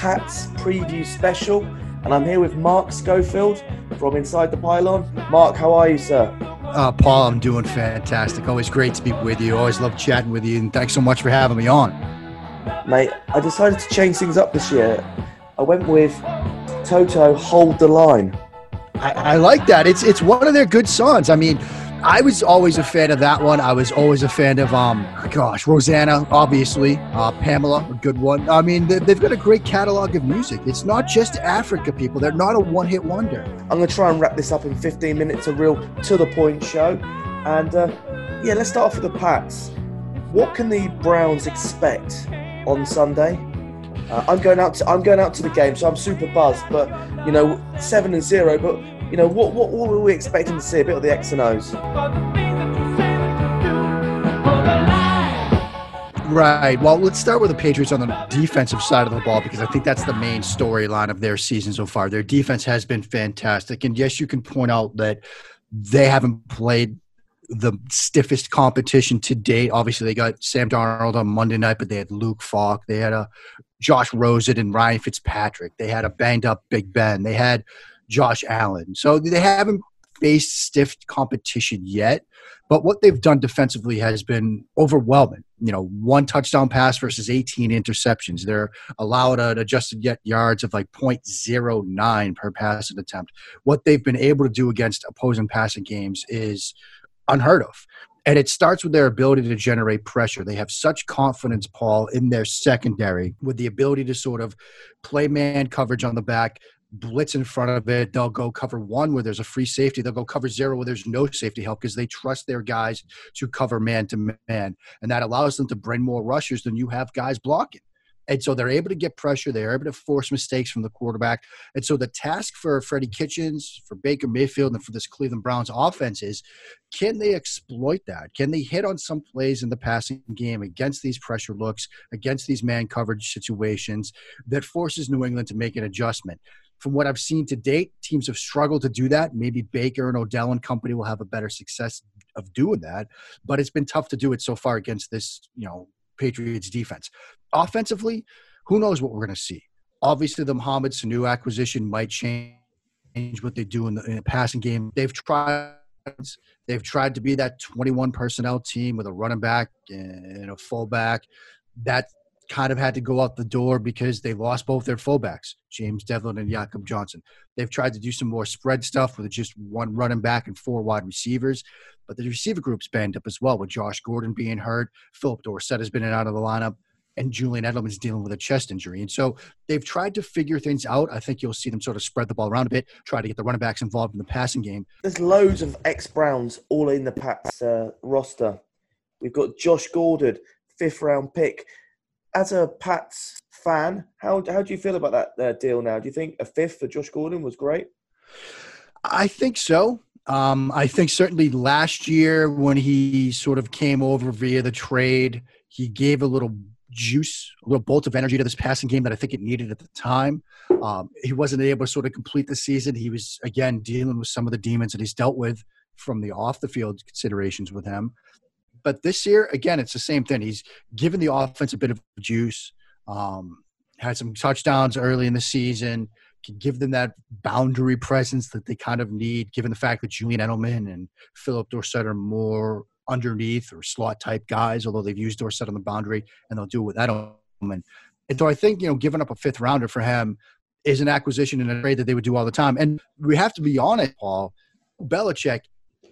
Cleveland. It's a Pats preview special, and I'm here with Mark Schofield from Inside the Pylon. Mark, how are you, sir? Uh, Paul, I'm doing fantastic. Always great to be with you. Always love chatting with you, and thanks so much for having me on. Mate, I decided to change things up this year. I went with Toto Hold the Line. I, I like that. It's it's one of their good songs. I mean, I was always a fan of that one. I was always a fan of, um, gosh, Rosanna, obviously, uh, Pamela, a good one. I mean, they, have got a great catalog of music. It's not just Africa, people. They're not a one-hit wonder. I'm going to try and wrap this up in 15 minutes, a real to-the-point show. And uh, yeah, let's start off with the Pats. What can the Browns expect on Sunday? Uh, I'm going out. To, I'm going out to the game, so I'm super buzzed. But you know, seven and zero. But you know, what, what, what were we expecting to see? A bit of the X and O's. Right. Well, let's start with the Patriots on the defensive side of the ball because I think that's the main storyline of their season so far. Their defense has been fantastic. And yes, you can point out that they haven't played the stiffest competition to date. Obviously, they got Sam Darnold on Monday night, but they had Luke Falk. They had a Josh Rosen and Ryan Fitzpatrick. They had a banged up Big Ben. They had Josh Allen. So they haven't faced stiff competition yet, but what they've done defensively has been overwhelming. You know, one touchdown pass versus 18 interceptions. They're allowed an adjusted yet yards of like 0.09 per passing attempt. What they've been able to do against opposing passing games is unheard of. And it starts with their ability to generate pressure. They have such confidence, Paul, in their secondary with the ability to sort of play man coverage on the back, blitz in front of it. They'll go cover one where there's a free safety. They'll go cover zero where there's no safety help because they trust their guys to cover man to man. And that allows them to bring more rushers than you have guys blocking. And so they're able to get pressure. They're able to force mistakes from the quarterback. And so the task for Freddie Kitchens, for Baker Mayfield, and for this Cleveland Browns offense is can they exploit that? Can they hit on some plays in the passing game against these pressure looks, against these man coverage situations that forces New England to make an adjustment? From what I've seen to date, teams have struggled to do that. Maybe Baker and Odell and company will have a better success of doing that, but it's been tough to do it so far against this, you know, Patriots defense. Offensively, who knows what we're going to see? Obviously, the Mohamed Sanu acquisition might change what they do in the, in the passing game. They've tried. They've tried to be that 21 personnel team with a running back and a fullback. That kind of had to go out the door because they lost both their fullbacks, James Develin and Jakob Johnson. They've tried to do some more spread stuff with just one running back and four wide receivers. But the receiver group's banned up as well, with Josh Gordon being hurt. Phillip Dorsett has been in out of the lineup, and Julian Edelman's dealing with a chest injury. And so they've tried to figure things out. I think you'll see them sort of spread the ball around a bit, try to get the running backs involved in the passing game. There's loads of ex Browns all in the Pats uh, roster. We've got Josh Gordon, fifth round pick. As a Pats fan, how, how do you feel about that uh, deal now? Do you think a fifth for Josh Gordon was great? I think so. Um, I think certainly last year when he sort of came over via the trade, he gave a little juice, a little bolt of energy to this passing game that I think it needed at the time. Um, he wasn't able to sort of complete the season. He was again dealing with some of the demons that he's dealt with from the off the field considerations with him. But this year, again, it's the same thing. He's given the offense a bit of juice. Um, had some touchdowns early in the season can give them that boundary presence that they kind of need, given the fact that Julian Edelman and Phillip Dorsett are more underneath or slot type guys, although they've used Dorsett on the boundary and they'll do it with Edelman. And so I think, you know, giving up a fifth rounder for him is an acquisition and a trade that they would do all the time. And we have to be honest, Paul, Belichick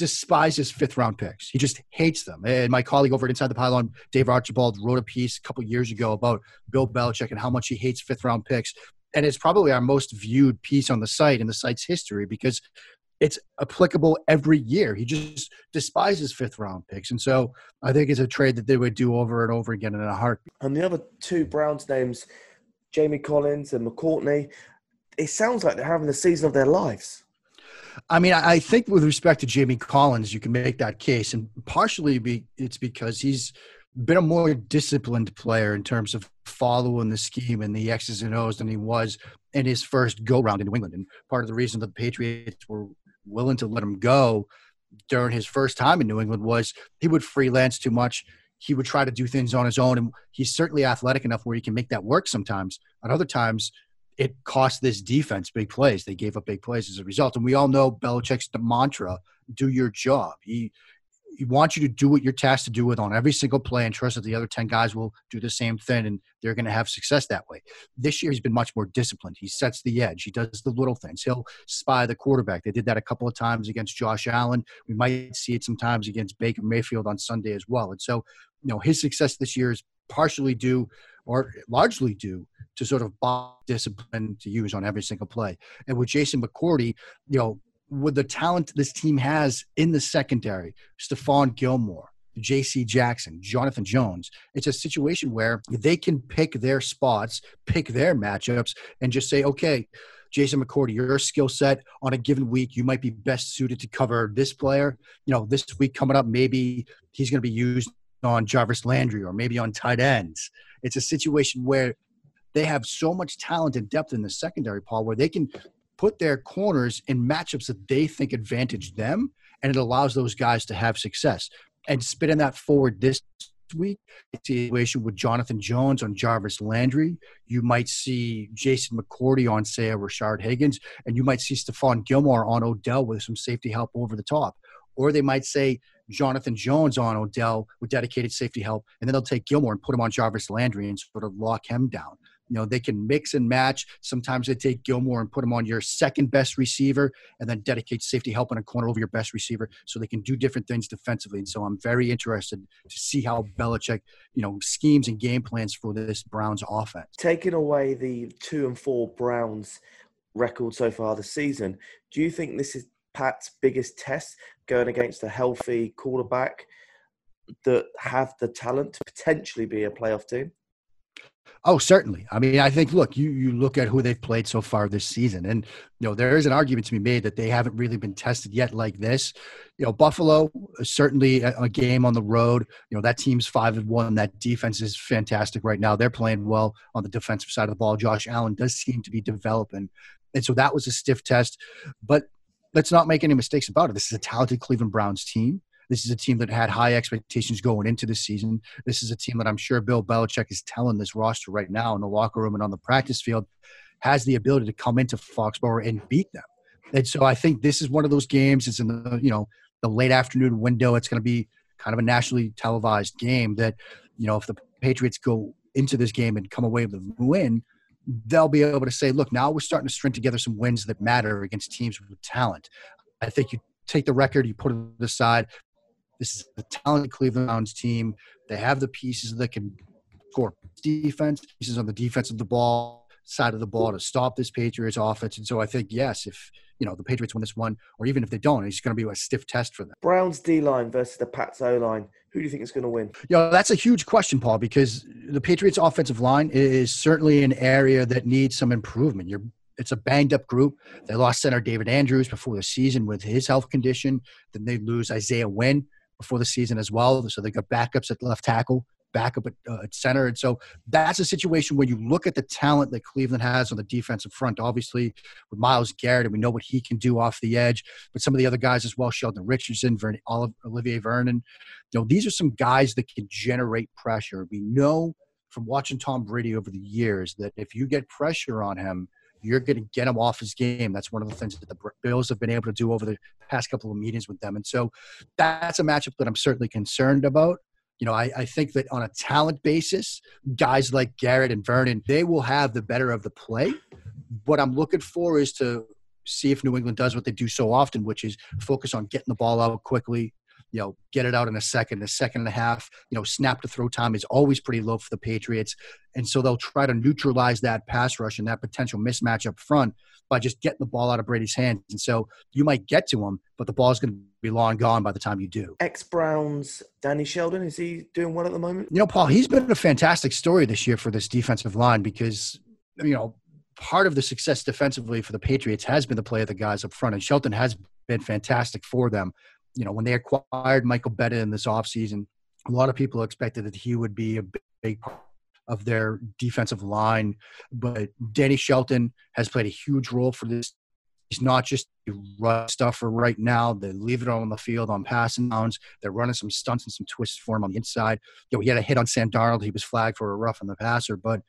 despises fifth round picks. He just hates them. And my colleague over at Inside the Pylon, Dave Archibald, wrote a piece a couple years ago about Bill Belichick and how much he hates fifth round picks and it's probably our most viewed piece on the site in the site's history because it's applicable every year. He just despises fifth round picks. And so I think it's a trade that they would do over and over again in a heartbeat. And the other two Browns names, Jamie Collins and McCourty, it sounds like they're having the season of their lives. I mean, I think with respect to Jamie Collins, you can make that case, and partially be, it's because he's been a more disciplined player in terms of following the scheme and the X's and O's than he was in his first go round in New England. And part of the reason the Patriots were willing to let him go during his first time in New England was he would freelance too much. he would try to do things on his own. And he's certainly athletic enough where he can make that work sometimes. At other times, it cost this defense big plays. They gave up big plays as a result. And we all know Belichick's the mantra do your job. He he wants you to do what you're tasked to do with on every single play and trust that the other 10 guys will do the same thing and they're going to have success that way. This year, he's been much more disciplined. He sets the edge, he does the little things. He'll spy the quarterback. They did that a couple of times against Josh Allen. We might see it sometimes against Baker Mayfield on Sunday as well. And so, you know, his success this year is partially due or largely due to sort of discipline to use on every single play. And with Jason McCourty, you know, with the talent this team has in the secondary, Stephon Gilmore, J.C. Jackson, Jonathan Jones, it's a situation where they can pick their spots, pick their matchups, and just say, okay, Jason McCourty, your skill set on a given week, you might be best suited to cover this player. You know, this week coming up, maybe he's going to be used on Jarvis Landry or maybe on tight ends. It's a situation where they have so much talent and depth in the secondary, Paul, where they can put their corners in matchups that they think advantage them, and it allows those guys to have success. And spinning that forward this week, situation with Jonathan Jones on Jarvis Landry. You might see Jason McCourty on, say, Rashard Higgins, and you might see Stephon Gilmore on Odell with some safety help over the top. Or they might say Jonathan Jones on Odell with dedicated safety help, and then they'll take Gilmore and put him on Jarvis Landry and sort of lock him down. You know, they can mix and match. Sometimes they take Gilmore and put him on your second best receiver and then dedicate safety help in a corner over your best receiver so they can do different things defensively. And so I'm very interested to see how Belichick, you know, schemes and game plans for this Browns offense. Taking away the two and four Browns record so far this season, do you think this is Pat's biggest test going against a healthy quarterback that have the talent to potentially be a playoff team? Oh, certainly. I mean, I think look, you you look at who they've played so far this season, and you know there is an argument to be made that they haven't really been tested yet like this. You know, Buffalo uh, certainly a, a game on the road. You know that team's five and one. That defense is fantastic right now. They're playing well on the defensive side of the ball. Josh Allen does seem to be developing, and so that was a stiff test. But let's not make any mistakes about it. This is a talented Cleveland Browns team. This is a team that had high expectations going into the season. This is a team that I'm sure Bill Belichick is telling this roster right now in the locker room and on the practice field has the ability to come into Foxborough and beat them. And so I think this is one of those games. It's in the you know the late afternoon window. It's going to be kind of a nationally televised game that you know if the Patriots go into this game and come away with a win, they'll be able to say, look, now we're starting to string together some wins that matter against teams with talent. I think you take the record, you put it aside, this is a talented Cleveland Browns team. They have the pieces that can score defense, pieces on the defense of the ball side of the ball to stop this Patriots offense. And so I think yes, if you know the Patriots win this one, or even if they don't, it's going to be a stiff test for them. Browns D line versus the Pats O line. Who do you think is going to win? Yeah, that's a huge question, Paul, because the Patriots offensive line is certainly an area that needs some improvement. You're it's a banged up group. They lost center David Andrews before the season with his health condition. Then they lose Isaiah Wynn before the season as well. So they got backups at left tackle, backup at, uh, at center. And so that's a situation where you look at the talent that Cleveland has on the defensive front. Obviously, with Myles Garrett, and we know what he can do off the edge, but some of the other guys as well, Sheldon Richardson, Vern, Olivier Vernon. You know, these are some guys that can generate pressure. We know from watching Tom Brady over the years that if you get pressure on him, you're going to get him off his game. That's one of the things that the Bills have been able to do over the past couple of meetings with them. And so that's a matchup that I'm certainly concerned about. You know, I, I think that on a talent basis, guys like Garrett and Vernon, they will have the better of the play. What I'm looking for is to see if New England does what they do so often, which is focus on getting the ball out quickly, you know, get it out in a second, a second and a half. You know, snap to throw time is always pretty low for the Patriots. And so they'll try to neutralize that pass rush and that potential mismatch up front by just getting the ball out of Brady's hands. And so you might get to him, but the ball's going to be long gone by the time you do. Ex Browns, Danny Shelton, is he doing well at the moment? You know, Paul, he's been a fantastic story this year for this defensive line because, you know, part of the success defensively for the Patriots has been the play of the guys up front, and Shelton has been fantastic for them you know, when they acquired Michael Bennett in this offseason, a lot of people expected that he would be a big part of their defensive line. But Danny Shelton has played a huge role for this He's not just a run stuffer right now. They leave it all on the field on passing downs. They're running some stunts and some twists for him on the inside. You know, he had a hit on Sam Darnold. He was flagged for a rough on the passer, but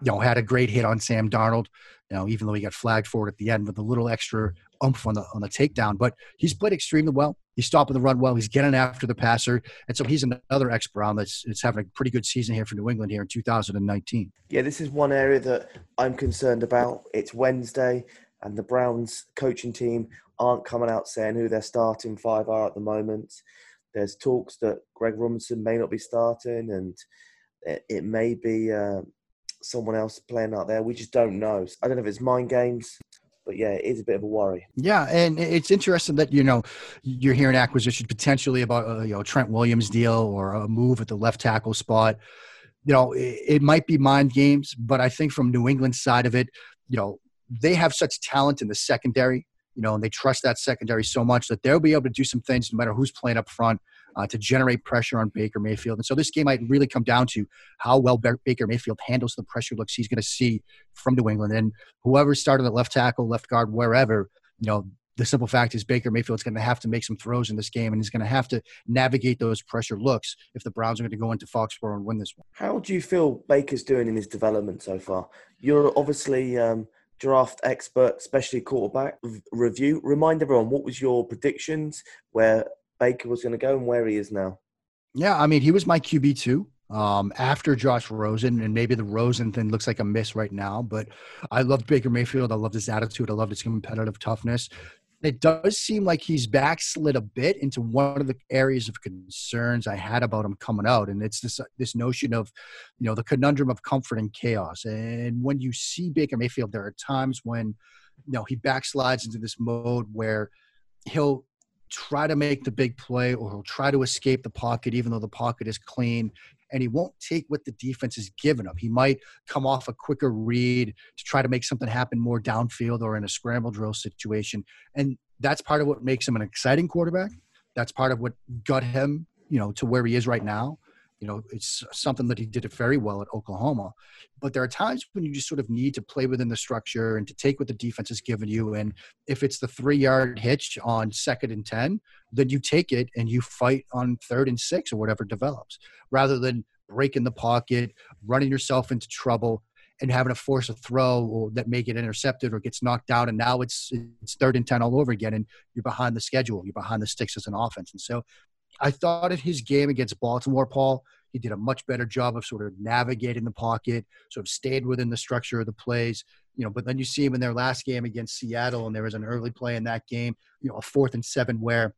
you know, had a great hit on Sam Darnold. You know, even though he got flagged for it at the end with a little extra umph on the on the takedown. But he's played extremely well. He's stopping the run well. He's getting after the passer, and so he's another ex Brown that's, that's having a pretty good season here for New England here in 2019. Yeah, this is one area that I'm concerned about. It's Wednesday, and the Browns coaching team aren't coming out saying who their starting five are at the moment. There's talks that Greg Robinson may not be starting, and it, it may be. Uh, someone else playing out there. We just don't know. I don't know if it's mind games but yeah, it is a bit of a worry. Yeah, and it's interesting that you know you're hearing acquisition potentially about uh, you know Trent Williams deal or a move at the left tackle spot. You know, it, it might be mind games, but I think from New England's side of it, you know, they have such talent in the secondary. You know, and they trust that secondary so much that they'll be able to do some things no matter who's playing up front uh, to generate pressure on Baker Mayfield. And so this game might really come down to how well Baker Mayfield handles the pressure looks he's going to see from New England. And whoever started at left tackle, left guard, wherever, you know, the simple fact is Baker Mayfield's going to have to make some throws in this game, and he's going to have to navigate those pressure looks if the Browns are going to go into Foxborough and win this one. How do you feel Baker's doing in his development so far? You're obviously um, draft expert, especially quarterback review. Remind everyone what was your predictions, where Baker was going to go and where he is now. Yeah, I mean, he was my QB too. Um, after Josh Rosen, and maybe the Rosen thing looks like a miss right now, but I love Baker Mayfield. I love his attitude. I love his competitive toughness. It does seem like he's backslid a bit into one of the areas of concerns I had about him coming out, and it's this this notion of, you know, the conundrum of comfort and chaos. And when you see Baker Mayfield, there are times when, you know, he backslides into this mode where he'll try to make the big play or he'll try to escape the pocket even though the pocket is clean and he won't take what the defense is giving him. He might come off a quicker read to try to make something happen more downfield or in a scramble drill situation. And that's part of what makes him an exciting quarterback. That's part of what got him, you know, to where he is right now. You know, it's something that he did it very well at Oklahoma. But there are times when you just sort of need to play within the structure and to take what the defense has given you. And if it's the three yard hitch on second and 10, then you take it and you fight on third and six or whatever develops rather than breaking the pocket, running yourself into trouble, and having to force a throw or that may get intercepted or gets knocked out and now it's it's third and 10 all over again and you're behind the schedule you're behind the sticks as an offense and so I thought in his game against Baltimore, Paul, he did a much better job of sort of navigating the pocket, sort of stayed within the structure of the plays. You know, but then you see him in their last game against Seattle, and there was an early play in that game, you know, a fourth and seven where,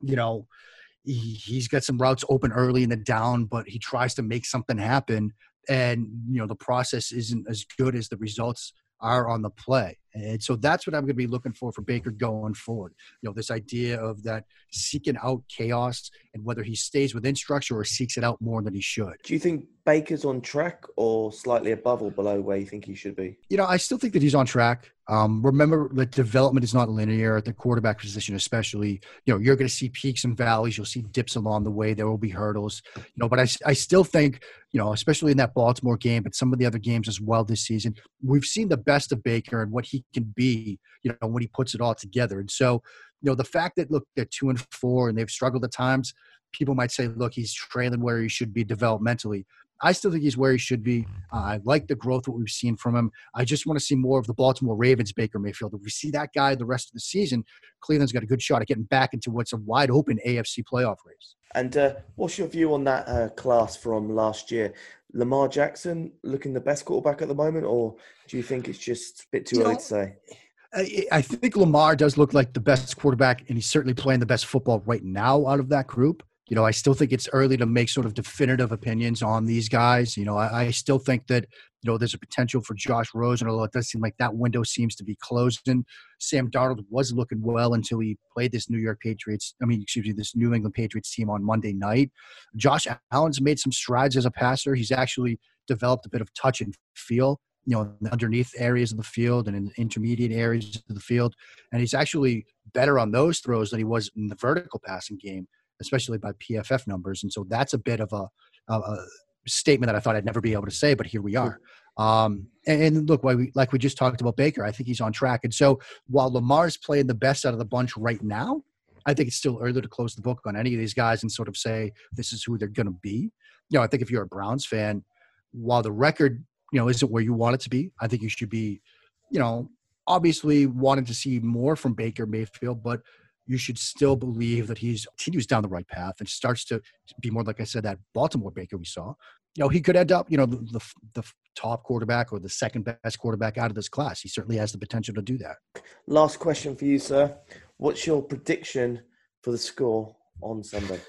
you know, he, he's got some routes open early in the down, but he tries to make something happen. And, you know, the process isn't as good as the results are on the play. And so that's what I'm going to be looking for for Baker going forward. You know, this idea of that seeking out chaos and whether he stays within structure or seeks it out more than he should. Do you think Baker's on track or slightly above or below where you think he should be? You know, I still think that he's on track. Um, remember that development is not linear at the quarterback position, especially. You know, you're going to see peaks and valleys. You'll see dips along the way. There will be hurdles. You know, but I, I still think, you know, especially in that Baltimore game, but some of the other games as well this season, we've seen the best of Baker and what he can be, you know, when he puts it all together. And so, you know, the fact that look, they're two and four and they've struggled at times, people might say, look, he's trailing where he should be developmentally. I still think he's where he should be. Uh, I like the growth that we've seen from him. I just want to see more of the Baltimore Ravens Baker Mayfield. If we see that guy the rest of the season, Cleveland's got a good shot at getting back into what's a wide open AFC playoff race. And uh, what's your view on that uh, class from last year? Lamar Jackson looking the best quarterback at the moment, or do you think it's just a bit too you early know, to say? I think Lamar does look like the best quarterback, and he's certainly playing the best football right now out of that group you know, I still think it's early to make sort of definitive opinions on these guys. You know, I, I, still think that, you know, there's a potential for Josh Rosen, although it does seem like that window seems to be closing. Sam Darnold was looking well until he played this New York Patriots, I mean, excuse me, this New England Patriots team on Monday night. Josh Allen's made some strides as a passer. He's actually developed a bit of touch and feel you know, underneath areas of the field and in intermediate areas of the field. And he's actually better on those throws than he was in the vertical passing game especially by PFF numbers. And so that's a bit of a, statement that I thought I'd never be able to say, but here we are. Um, and, and look, we, like we just talked about Baker, I think he's on track. And so while Lamar's playing the best out of the bunch right now, I think it's still early to close the book on any of these guys and sort of say this is who they're going to be. You know, I think if you're a Browns fan, while the record, you know, isn't where you want it to be, I think you should be, you know, obviously wanting to see more from Baker Mayfield, but you should still believe that he's continues down the right path and starts to be more like I said that Baltimore Baker we saw. You know, he could end up, you know, the, the, the top quarterback or the second best quarterback out of this class. He certainly has the potential to do that. Last question for you, sir. What's your prediction for the score on Sunday?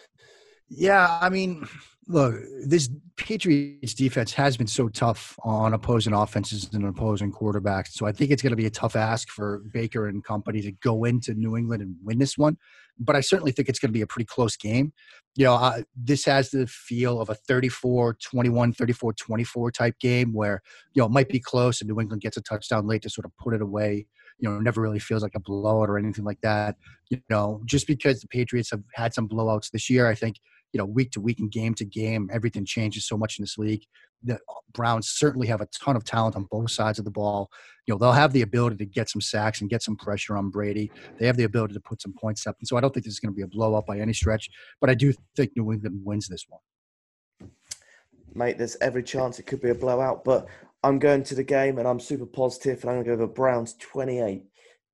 Yeah, I mean, look, this Patriots defense has been so tough on opposing offenses and opposing quarterbacks. So I think it's going to be a tough ask for Baker and company to go into New England and win this one. But I certainly think it's going to be a pretty close game. You know, uh, this has the feel of a 34 21, 34 24 type game where, you know, it might be close and New England gets a touchdown late to sort of put it away you know, never really feels like a blowout or anything like that. You know, just because the Patriots have had some blowouts this year, I think, you know, week to week and game to game, everything changes so much in this league. The uh, Browns certainly have a ton of talent on both sides of the ball. You know, they'll have the ability to get some sacks and get some pressure on Brady. They have the ability to put some points up. And so I don't think this is going to be a blowout by any stretch, but I do think New England wins this one. Mate, there's every chance it could be a blowout, but I'm going to the game and I'm super positive and I'm going to go with Browns 28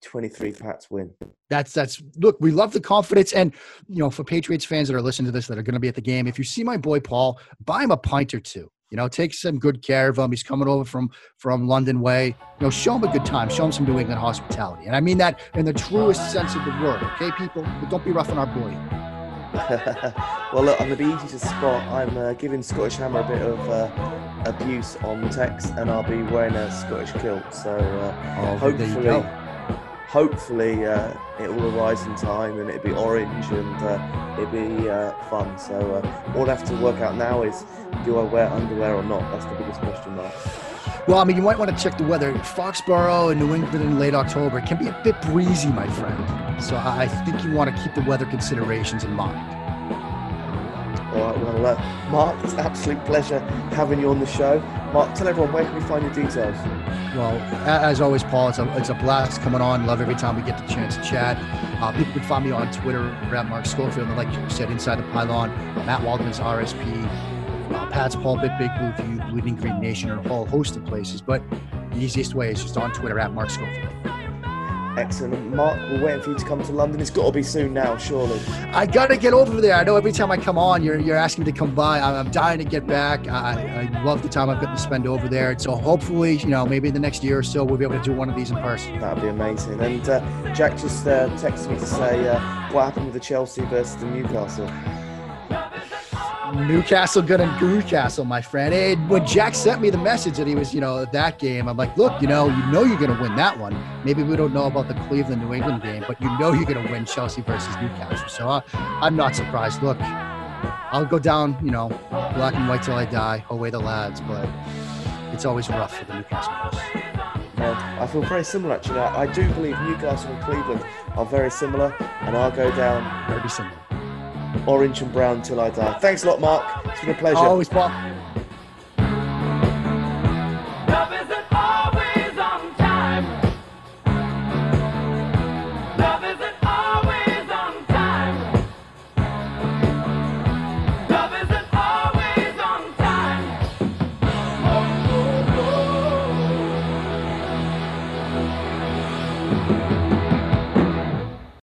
23 Pats win. That's that's look, we love the confidence and you know, for Patriots fans that are listening to this that are going to be at the game, if you see my boy Paul, buy him a pint or two. You know, take some good care of him. He's coming over from from London way. You know, show him a good time. Show him some New England hospitality. And I mean that in the truest sense of the word. Okay, people, but don't be rough on our boy. well, look, I'm going to be easy to spot. I'm uh, giving Scottish Hammer a bit of uh, abuse on text, and I'll be wearing a Scottish kilt. So uh, oh, hopefully, hopefully uh, it will arise in time, and it'll be orange, and uh, it'll be uh, fun. So all I have to work out now is, do I wear underwear or not? That's the biggest question mark. Well, I mean, you might want to check the weather. Foxborough and New England in late October can be a bit breezy, my friend. So I think you want to keep the weather considerations in mind. Uh, Mark, it's absolute pleasure having you on the show. Mark, tell everyone where can we find your details? Well, as always, Paul, it's a, it's a blast coming on. Love every time we get the chance to chat. Uh, people can find me on Twitter at Mark Schofield. And like you said, Inside the Pylon, Matt Waldman's RSP, uh, Pat's Pulpit, Big Blue View, Bleeding Green Nation, or a whole host of places. But the easiest way is just on Twitter at Mark Schofield. Excellent. Mark, we're waiting for you to come to London. It's got to be soon now, surely. I got to get over there. I know every time I come on, you're, you're asking me to come by. I'm, dying to get back. I, I love the time I've got to spend over there. And so hopefully, you know, maybe in the next year or so, we'll be able to do one of these in person. That would be amazing. And uh, Jack just uh, texted me to say uh, what happened with the Chelsea versus the Newcastle. Newcastle gonna Newcastle, my friend. And when Jack sent me the message that he was, you know, at that game, I'm like, look, you know, you know you're gonna win that one. Maybe we don't know about the Cleveland New England game, but you know you're gonna win Chelsea versus Newcastle. So uh, I'm not surprised. Look, I'll go down, you know, black and white till I die. Away the lads, but it's always rough for the Newcastle Well, I feel very similar actually. I do believe Newcastle and Cleveland are very similar, and I'll go down very similar orange and brown till I die. Thanks a lot, Mark. It's been a pleasure. Always, Mark.